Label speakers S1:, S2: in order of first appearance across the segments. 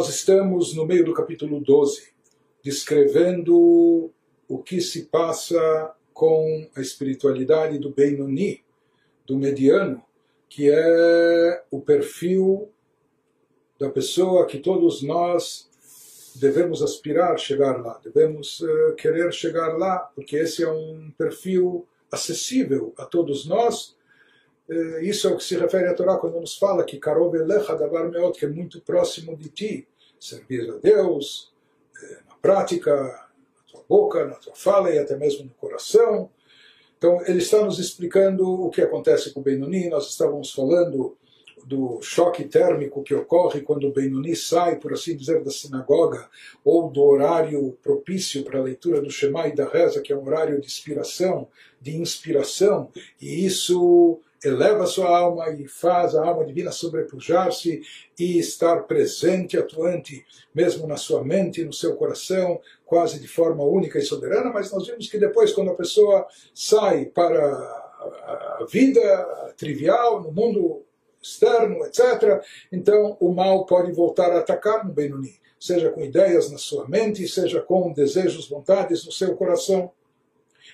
S1: Nós estamos no meio do capítulo 12, descrevendo o que se passa com a espiritualidade do Benoni, do mediano, que é o perfil da pessoa que todos nós devemos aspirar chegar lá, devemos uh, querer chegar lá, porque esse é um perfil acessível a todos nós. Uh, isso é o que se refere a Torá quando nos fala que Karov Davar Meot, que é muito próximo de ti, servir a Deus, uh, na prática, na tua boca, na tua fala e até mesmo no coração. Então, ele está nos explicando o que acontece com o Benoni. Nós estávamos falando do choque térmico que ocorre quando o Benoni sai, por assim dizer, da sinagoga, ou do horário propício para a leitura do Shema e da reza, que é um horário de inspiração, de inspiração, e isso eleva a sua alma e faz a alma divina sobrepujar-se e estar presente, atuante, mesmo na sua mente, no seu coração, quase de forma única e soberana, mas nós vimos que depois, quando a pessoa sai para a vida trivial, no mundo externo, etc., então o mal pode voltar a atacar no Benoni, seja com ideias na sua mente, seja com desejos, vontades no seu coração.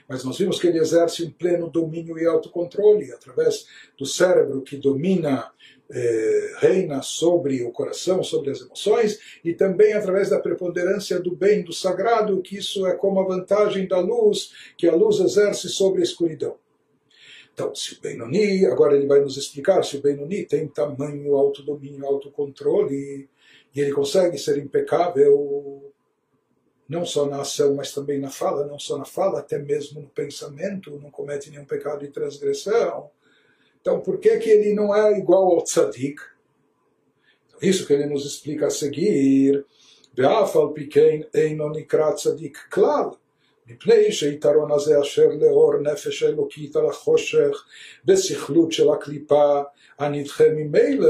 S1: Mas nós vimos que ele exerce um pleno domínio e autocontrole através do cérebro que domina, eh, reina sobre o coração, sobre as emoções, e também através da preponderância do bem, do sagrado, que isso é como a vantagem da luz, que a luz exerce sobre a escuridão. Então, se o Benoni, agora ele vai nos explicar, se o Benoni tem tamanho, autodomínio, autocontrole, e ele consegue ser impecável não só na ação, mas também na fala, não só na fala, até mesmo no pensamento, não comete nenhum pecado de transgressão. Então, por que, que ele não é igual ao tzadik? Então, isso que ele nos explica a seguir. ואף על פי כן אינו נקרא צדיק כלל, מפני שיתרון הזה אשר לאור נפש אלוקית על החושך בסכלות של הקליפה הנדחה ממילא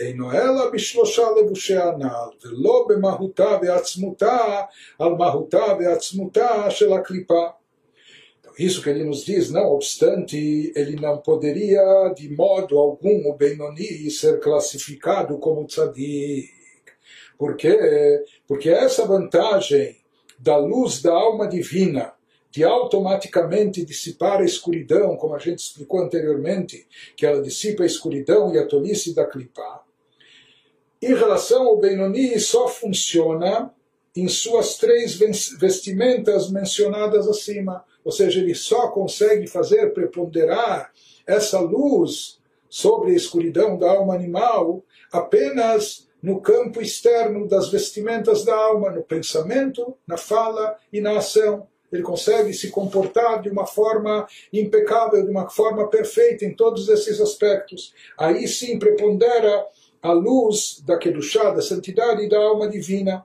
S1: אינו אלא בשלושה לבושי הנעל, ולא במהותה ועצמותה על מהותה ועצמותה של הקליפה. Isso que ele nos diz, não obstante, ele não poderia de modo algum o Benoni ser classificado como tzadik. Por quê? Porque essa vantagem da luz da alma divina de automaticamente dissipar a escuridão, como a gente explicou anteriormente, que ela dissipa a escuridão e a tolice da clipa, em relação ao Benoni, só funciona em suas três vestimentas mencionadas acima. Ou seja, ele só consegue fazer preponderar essa luz sobre a escuridão da alma animal apenas no campo externo das vestimentas da alma, no pensamento, na fala e na ação. Ele consegue se comportar de uma forma impecável, de uma forma perfeita em todos esses aspectos. Aí sim prepondera a luz da Kedushá, da santidade da alma divina.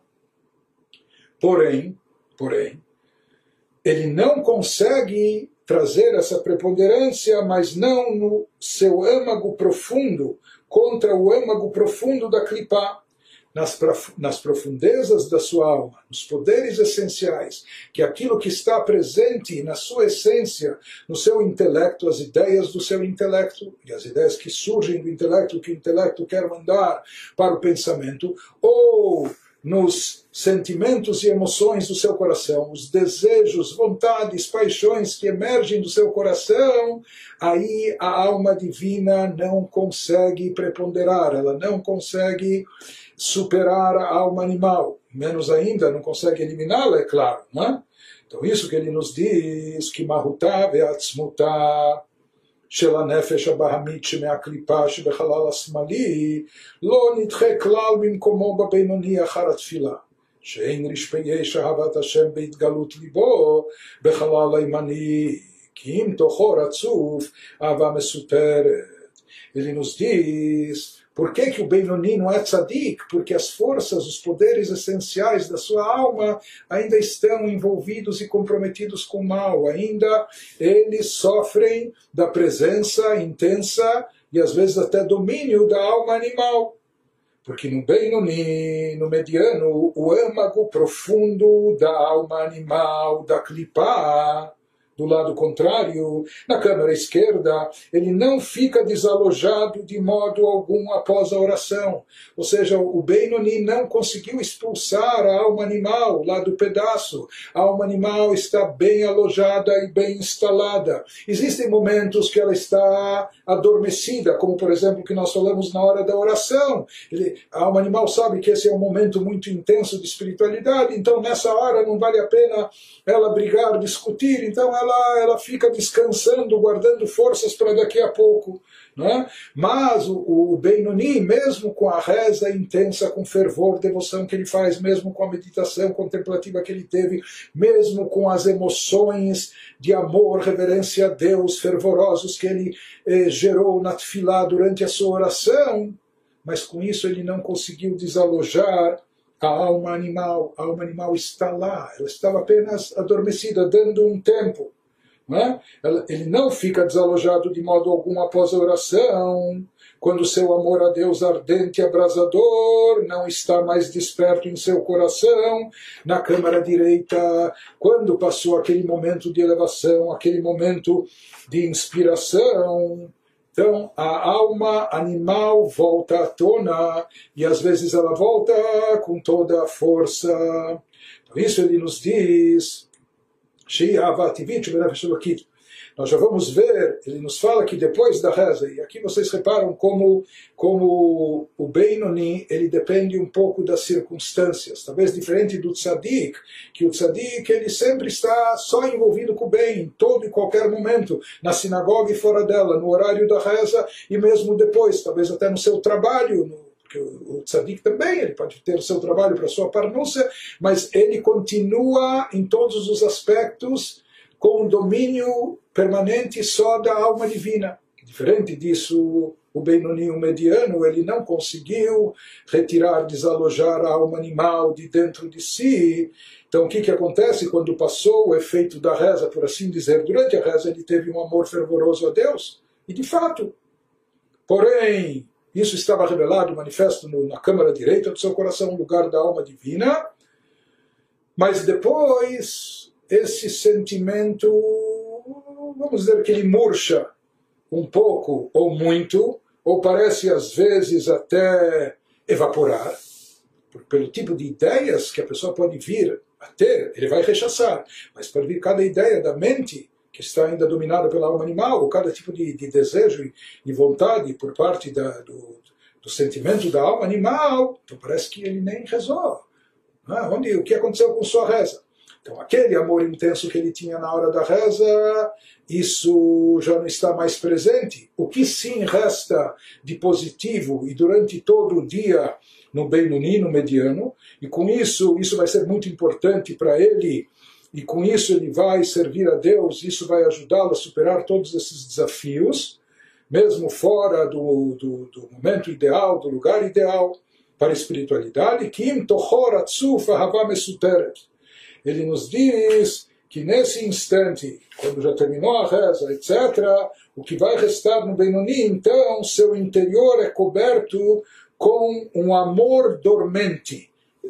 S1: Porém, porém, ele não consegue trazer essa preponderância, mas não no seu âmago profundo, contra o âmago profundo da clipá nas, nas profundezas da sua alma, nos poderes essenciais, que aquilo que está presente na sua essência, no seu intelecto, as ideias do seu intelecto, e as ideias que surgem do intelecto, que o intelecto quer mandar para o pensamento, ou nos sentimentos e emoções do seu coração, os desejos, vontades, paixões que emergem do seu coração, aí a alma divina não consegue preponderar, ela não consegue superar a alma animal, menos ainda não consegue eliminá-la, é claro, não é? Então isso que ele nos diz, que Mahutá ve'atzmutá של הנפש הבהמית שמהקליפה שבחלל השמאלי לא נדחה כלל במקומו בבינוני אחר התפילה. שאין רשפי אהבת השם בהתגלות ליבו בחלל הימני, כי אם תוכו רצוף אהבה מסופרת. Nos diz Por que, que o Benoni não é tzadik? Porque as forças, os poderes essenciais da sua alma ainda estão envolvidos e comprometidos com o mal. Ainda eles sofrem da presença intensa e às vezes até domínio da alma animal. Porque no Benoni, no mediano, o âmago profundo da alma animal, da clipá, do lado contrário, na câmara esquerda, ele não fica desalojado de modo algum após a oração. Ou seja, o Benoni não conseguiu expulsar a alma animal lá do pedaço. A alma animal está bem alojada e bem instalada. Existem momentos que ela está adormecida, como por exemplo que nós falamos na hora da oração. Ele, a alma animal sabe que esse é um momento muito intenso de espiritualidade, então nessa hora não vale a pena ela brigar, discutir, então ela, ela fica descansando, guardando forças para daqui a pouco. É? Mas o, o Benoni, mesmo com a reza intensa, com fervor, devoção que ele faz, mesmo com a meditação contemplativa que ele teve, mesmo com as emoções de amor, reverência a Deus, fervorosos que ele eh, gerou na tefilá durante a sua oração, mas com isso ele não conseguiu desalojar a alma animal. A alma animal está lá, ela estava apenas adormecida, dando um tempo. Né? Ele não fica desalojado de modo algum após a oração, quando seu amor a Deus ardente e abrasador não está mais desperto em seu coração, na câmara direita, quando passou aquele momento de elevação, aquele momento de inspiração, então, a alma animal volta à tona e às vezes ela volta com toda a força. Por isso ele nos diz, nós já vamos ver, ele nos fala que depois da reza, e aqui vocês reparam como, como o Benoni, ele depende um pouco das circunstâncias, talvez diferente do Tzadik, que o Tzadik ele sempre está só envolvido com o bem, em todo e qualquer momento, na sinagoga e fora dela, no horário da reza e mesmo depois, talvez até no seu trabalho, no, porque o, o tzadik também ele pode ter o seu trabalho para sua parnúncia, mas ele continua em todos os aspectos com um domínio permanente só da alma divina. Diferente disso, o Benoni, o mediano, ele não conseguiu retirar, desalojar a alma animal de dentro de si. Então, o que, que acontece quando passou o efeito da reza, por assim dizer? Durante a reza, ele teve um amor fervoroso a Deus, e de fato. Porém, isso estava revelado, manifesto no, na câmara direita do seu coração, lugar da alma divina. Mas depois, esse sentimento, vamos dizer que ele murcha um pouco ou muito, ou parece às vezes até evaporar, pelo tipo de ideias que a pessoa pode vir a ter, ele vai rechaçar, mas pode vir cada ideia da mente que está ainda dominada pela alma animal, ou cada tipo de, de desejo e, vontade por parte da, do, do, sentimento da alma animal, então parece que ele nem rezou. É? Onde, o que aconteceu com sua reza? Então, aquele amor intenso que ele tinha na hora da reza, isso já não está mais presente. O que sim resta de positivo e durante todo o dia no Benuni, no mediano, e com isso, isso vai ser muito importante para ele, e com isso ele vai servir a Deus, isso vai ajudá-lo a superar todos esses desafios, mesmo fora do, do, do momento ideal, do lugar ideal para a espiritualidade. Kim tochor atzuf ele nos diz que nesse instante, quando já terminou a reza, etc., o que vai restar no Benoni, então, seu interior é coberto com um amor dormente.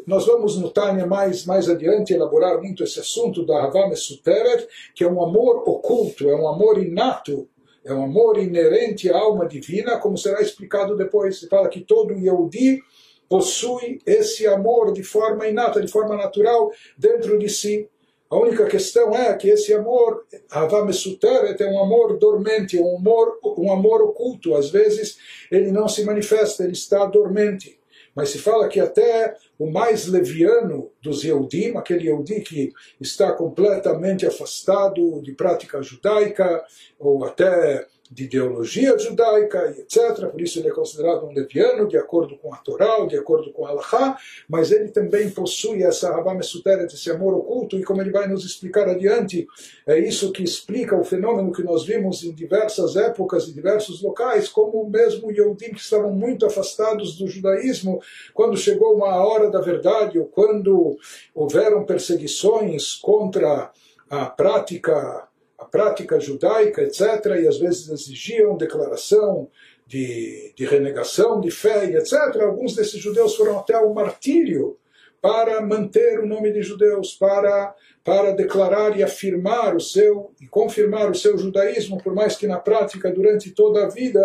S1: Nós vamos no Tânia mais, mais adiante elaborar muito esse assunto da Havame Suteret, que é um amor oculto, é um amor inato, é um amor inerente à alma divina, como será explicado depois. Se fala que todo Yehudi possui esse amor de forma inata, de forma natural dentro de si. A única questão é que esse amor, Havá Mesuteret, é um amor dormente, um amor, um amor oculto. Às vezes ele não se manifesta, ele está dormente. Mas se fala que até o mais leviano dos Yehudim, aquele Yehudi que está completamente afastado de prática judaica, ou até de ideologia judaica, etc. Por isso ele é considerado um leviano, de acordo com a Torá, de acordo com a Allahá, mas ele também possui essa Havá Mesuteret, esse amor oculto, e como ele vai nos explicar adiante, é isso que explica o fenômeno que nós vimos em diversas épocas e diversos locais, como mesmo Yehudim que estavam muito afastados do judaísmo, quando chegou uma hora da verdade, ou quando houveram perseguições contra a prática a prática judaica, etc., e às vezes exigiam declaração de, de renegação de fé, etc., alguns desses judeus foram até ao martírio para manter o nome de judeus, para, para declarar e afirmar o seu e confirmar o seu judaísmo, por mais que na prática, durante toda a vida,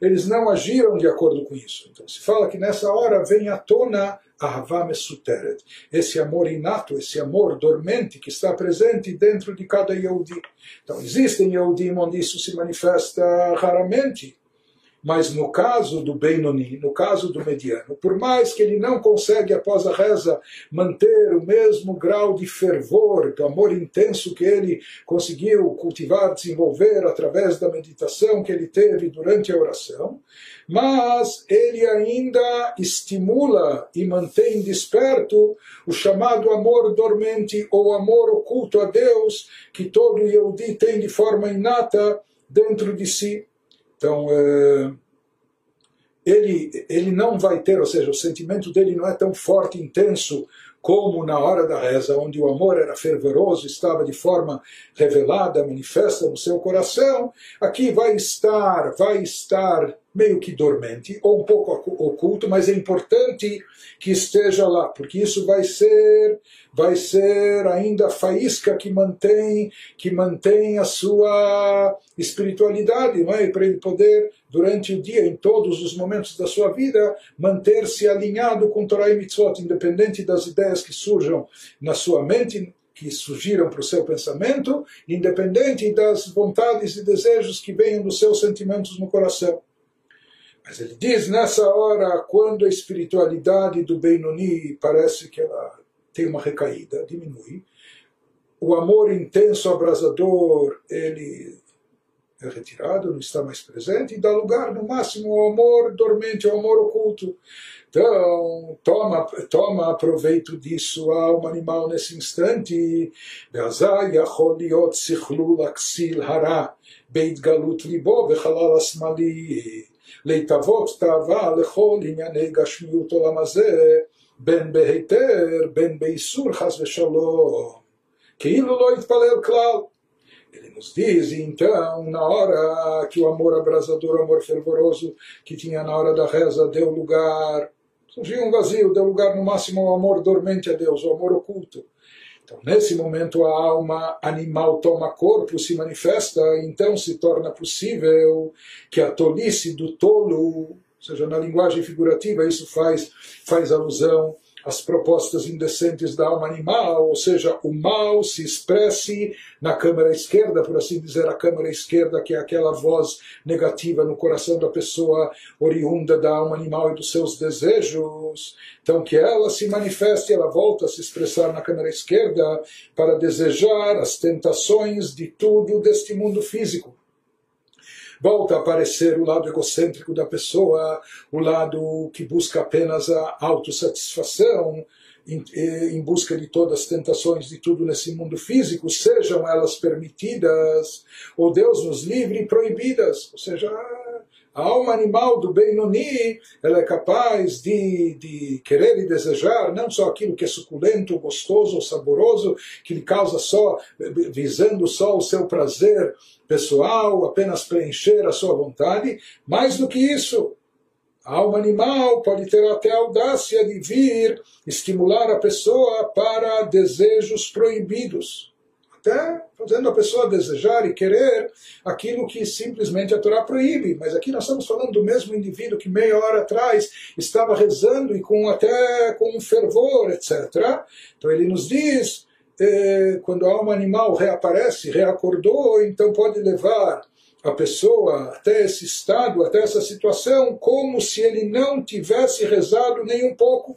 S1: eles não agiram de acordo com isso. Então se fala que nessa hora vem à tona Ahavá Mesuteret, esse amor inato, esse amor dormente que está presente dentro de cada Yehudi. Então existem Yehudim onde isso se manifesta raramente, mas no caso do Benoni, no caso do mediano, por mais que ele não consegue, após a reza, manter o mesmo grau de fervor, do amor intenso que ele conseguiu cultivar, desenvolver através da meditação que ele teve durante a oração, mas ele ainda estimula e mantém desperto o chamado amor dormente ou amor oculto a Deus que todo Yehudi tem de forma inata dentro de si. Então, é, ele, ele não vai ter, ou seja, o sentimento dele não é tão forte, intenso, como na hora da reza, onde o amor era fervoroso, estava de forma revelada, manifesta no seu coração, aqui vai estar, vai estar meio que dormente, ou um pouco oculto, mas é importante que esteja lá, porque isso vai ser, vai ser ainda a faísca que mantém, que mantém a sua espiritualidade, não é? para ele poder, durante o dia, em todos os momentos da sua vida, manter-se alinhado com Torah e Mitzvot, independente das ideias que surjam na sua mente, que surgiram para o seu pensamento, independente das vontades e desejos que venham dos seus sentimentos no coração. Mas ele diz nessa hora, quando a espiritualidade do Benoni parece que ela tem uma recaída, diminui, o amor intenso, abrasador, ele é retirado, não está mais presente, e dá lugar, no máximo, ao amor dormente, ao amor oculto. Então, toma, toma proveito disso a alma animal nesse instante. Beit Galut Libo Vechalal Asmali להתאבות תאווה לכל ענייני גשמיות עולם הזה, בין בהיתר, בין באיסור חס ושלום, כאילו לא התפלל כלל. Ele nos diz, então, na hora que o amor abrasador, o amor fervoroso que tinha na hora da reza deu lugar, surgiu um vazio, deu lugar no máximo ao amor dormente a Deus, o amor oculto. Então, nesse momento, a alma animal toma corpo, se manifesta, então se torna possível que a tolice do tolo, ou seja, na linguagem figurativa, isso faz, faz alusão as propostas indecentes da alma animal, ou seja, o mal se expresse na câmara esquerda, por assim dizer, a câmara esquerda, que é aquela voz negativa no coração da pessoa oriunda da alma animal e dos seus desejos. Então, que ela se manifeste, ela volta a se expressar na câmara esquerda para desejar as tentações de tudo deste mundo físico volta a aparecer o lado egocêntrico da pessoa, o lado que busca apenas a autossatisfação, em, em, busca de todas as tentações de tudo nesse mundo físico, sejam elas permitidas, ou Deus nos livre proibidas. Ou seja, a alma animal do Benoni, ela é capaz de, de querer e desejar não só aquilo que é suculento, gostoso, saboroso, que lhe causa só, visando só o seu prazer pessoal, apenas preencher a sua vontade, mais do que isso. A alma animal pode ter até a audácia de vir estimular a pessoa para desejos proibidos até fazendo a pessoa desejar e querer aquilo que simplesmente a Torá proíbe. Mas aqui nós estamos falando do mesmo indivíduo que meia hora atrás estava rezando e com até com fervor, etc. Então ele nos diz, eh, quando a alma animal reaparece, reacordou, então pode levar a pessoa até esse estado, até essa situação, como se ele não tivesse rezado nem um pouco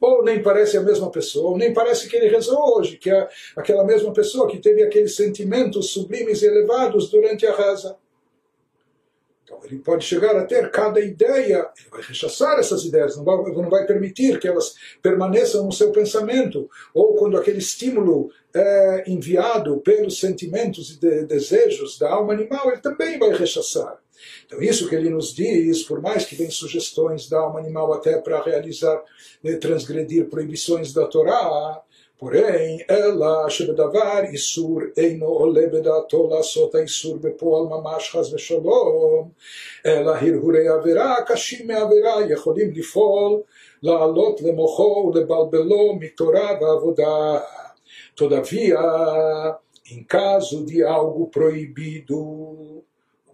S1: ou nem parece a mesma pessoa, ou nem parece que ele rezou hoje, que é aquela mesma pessoa que teve aqueles sentimentos sublimes e elevados durante a reza. Então ele pode chegar a ter cada ideia, ele vai rechaçar essas ideias, não vai, não vai permitir que elas permaneçam no seu pensamento. Ou quando aquele estímulo é enviado pelos sentimentos e de, desejos da alma animal, ele também vai rechaçar. Então, isso que ele nos diz, por mais que venham sugestões da alma animal até para realizar, né, transgredir proibições da Torá, porém, ela, Shebedavar, Isur, Eino, Olebedato, Lassota, Isur, bepo alma Haz, Vesholom, ela, Hirhure, Averá, Kashim, Averá, Yecholim, Lifol, Laalot, Lemocho, Lebalbelom, Mitorá, Vavodá. Todavia, em caso de algo proibido,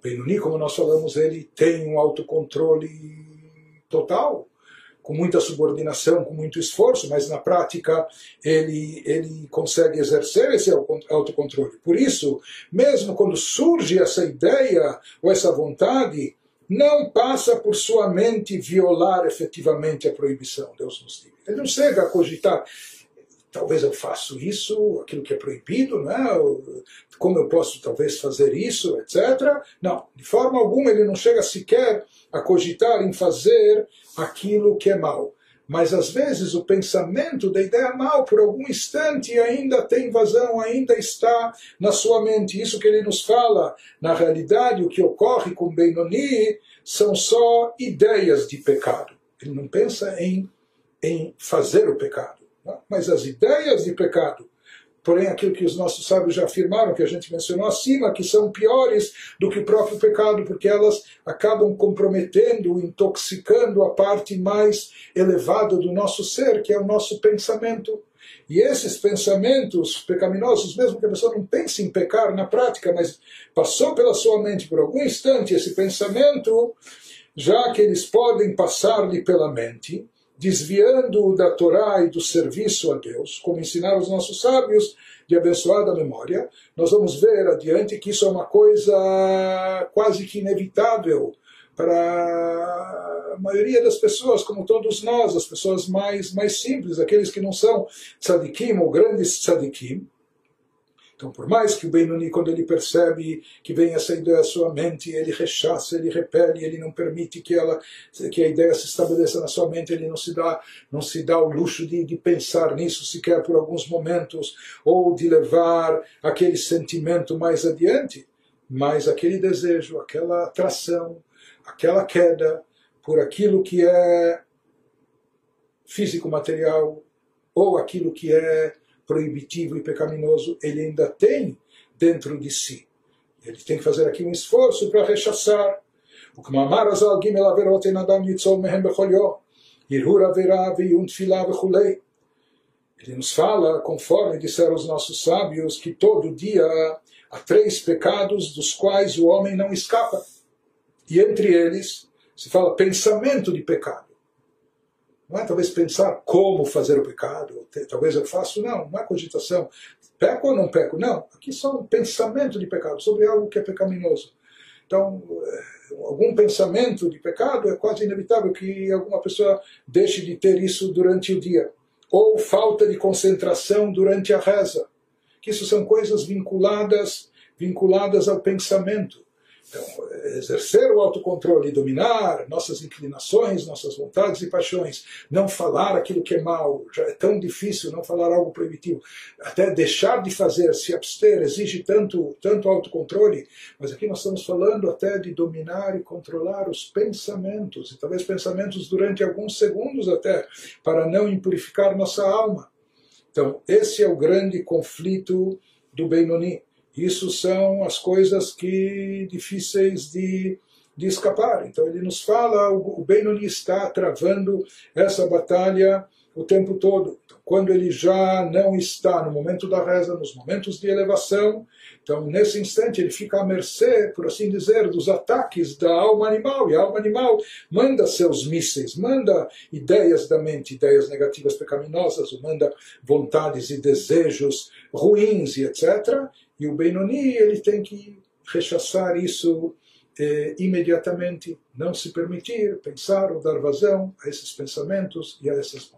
S1: Benoni, como nós falamos, ele tem um autocontrole total com muita subordinação, com muito esforço, mas na prática ele, ele consegue exercer esse autocontrole. Por isso, mesmo quando surge essa ideia ou essa vontade, não passa por sua mente violar efetivamente a proibição. Deus nos livre. Ele não chega a cogitar talvez eu faço isso, aquilo que é proibido, né? como eu posso talvez fazer isso, etc. Não, de forma alguma ele não chega sequer a cogitar em fazer aquilo que é mal. Mas às vezes o pensamento da ideia mal, por algum instante, ainda tem vazão, ainda está na sua mente. Isso que ele nos fala, na realidade, o que ocorre com Benoni são só ideias de pecado. Ele não pensa em, em fazer o pecado. Mas as ideias de pecado, porém aquilo que os nossos sábios já afirmaram, que a gente mencionou acima, que são piores do que o próprio pecado, porque elas acabam comprometendo, intoxicando a parte mais elevada do nosso ser, que é o nosso pensamento. E esses pensamentos pecaminosos, mesmo que a pessoa não pense em pecar na prática, mas passou pela sua mente por algum instante esse pensamento, já que eles podem passar-lhe pela mente, desviando da Torá e do serviço a Deus, como ensinaram os nossos sábios de abençoada memória, nós vamos ver adiante que isso é uma coisa quase que inevitável para a maioria das pessoas, como todos nós, as pessoas mais, mais simples, aqueles que não são tzadikim ou grandes tzadikim, então, por mais que o Benoni, quando ele percebe que vem essa ideia à sua mente, ele rechaça, ele repele, ele não permite que ela, que a ideia se estabeleça na sua mente, ele não se dá, não se dá o luxo de, de pensar nisso sequer por alguns momentos, ou de levar aquele sentimento mais adiante, mas aquele desejo, aquela atração, aquela queda por aquilo que é físico-material, ou aquilo que é proibitivo e pecaminoso ele ainda tem dentro de si. Ele tem que fazer aqui um esforço para rechaçar. O que mamar azal gimel averot en adam yitzol mehem bechol yo. Yirhur avera viyun tfilah vechulei. Ele nos fala, conforme disseram os nossos sábios, que todo dia há três pecados dos quais o homem não escapa. E entre eles se fala pensamento de pecado. Não é talvez pensar como fazer o pecado, talvez eu faço, não, não é cogitação. Peco ou não peco? Não, aqui são pensamento de pecado, sobre algo que é pecaminoso. Então, eh, algum pensamento de pecado é quase inevitável que alguma pessoa deixe de ter isso durante o dia. Ou falta de concentração durante a reza. Que isso são coisas vinculadas, vinculadas ao pensamento. Então, exercer o autocontrole, dominar nossas inclinações, nossas vontades e paixões, não falar aquilo que é mal, já é tão difícil não falar algo proibitivo, até deixar de fazer, se abster, exige tanto, tanto autocontrole, mas aqui nós estamos falando até de dominar e controlar os pensamentos, e talvez pensamentos durante alguns segundos até, para não impurificar nossa alma. Então, esse é o grande conflito do Benoni isso são as coisas que difíceis de, de escapar. Então ele nos fala, o, Benoni está travando essa batalha o tempo todo. Então, quando ele já não está no momento da reza, nos momentos de elevação, então nesse instante ele fica à mercê, por assim dizer, dos ataques da alma animal. E a alma animal manda seus mísseis, manda ideias da mente, ideias negativas pecaminosas, manda vontades e desejos ruins e etc. E o Benoni ele tem que rechaçar isso eh, imediatamente, não se permitir pensar ou dar vazão a esses pensamentos e a essas.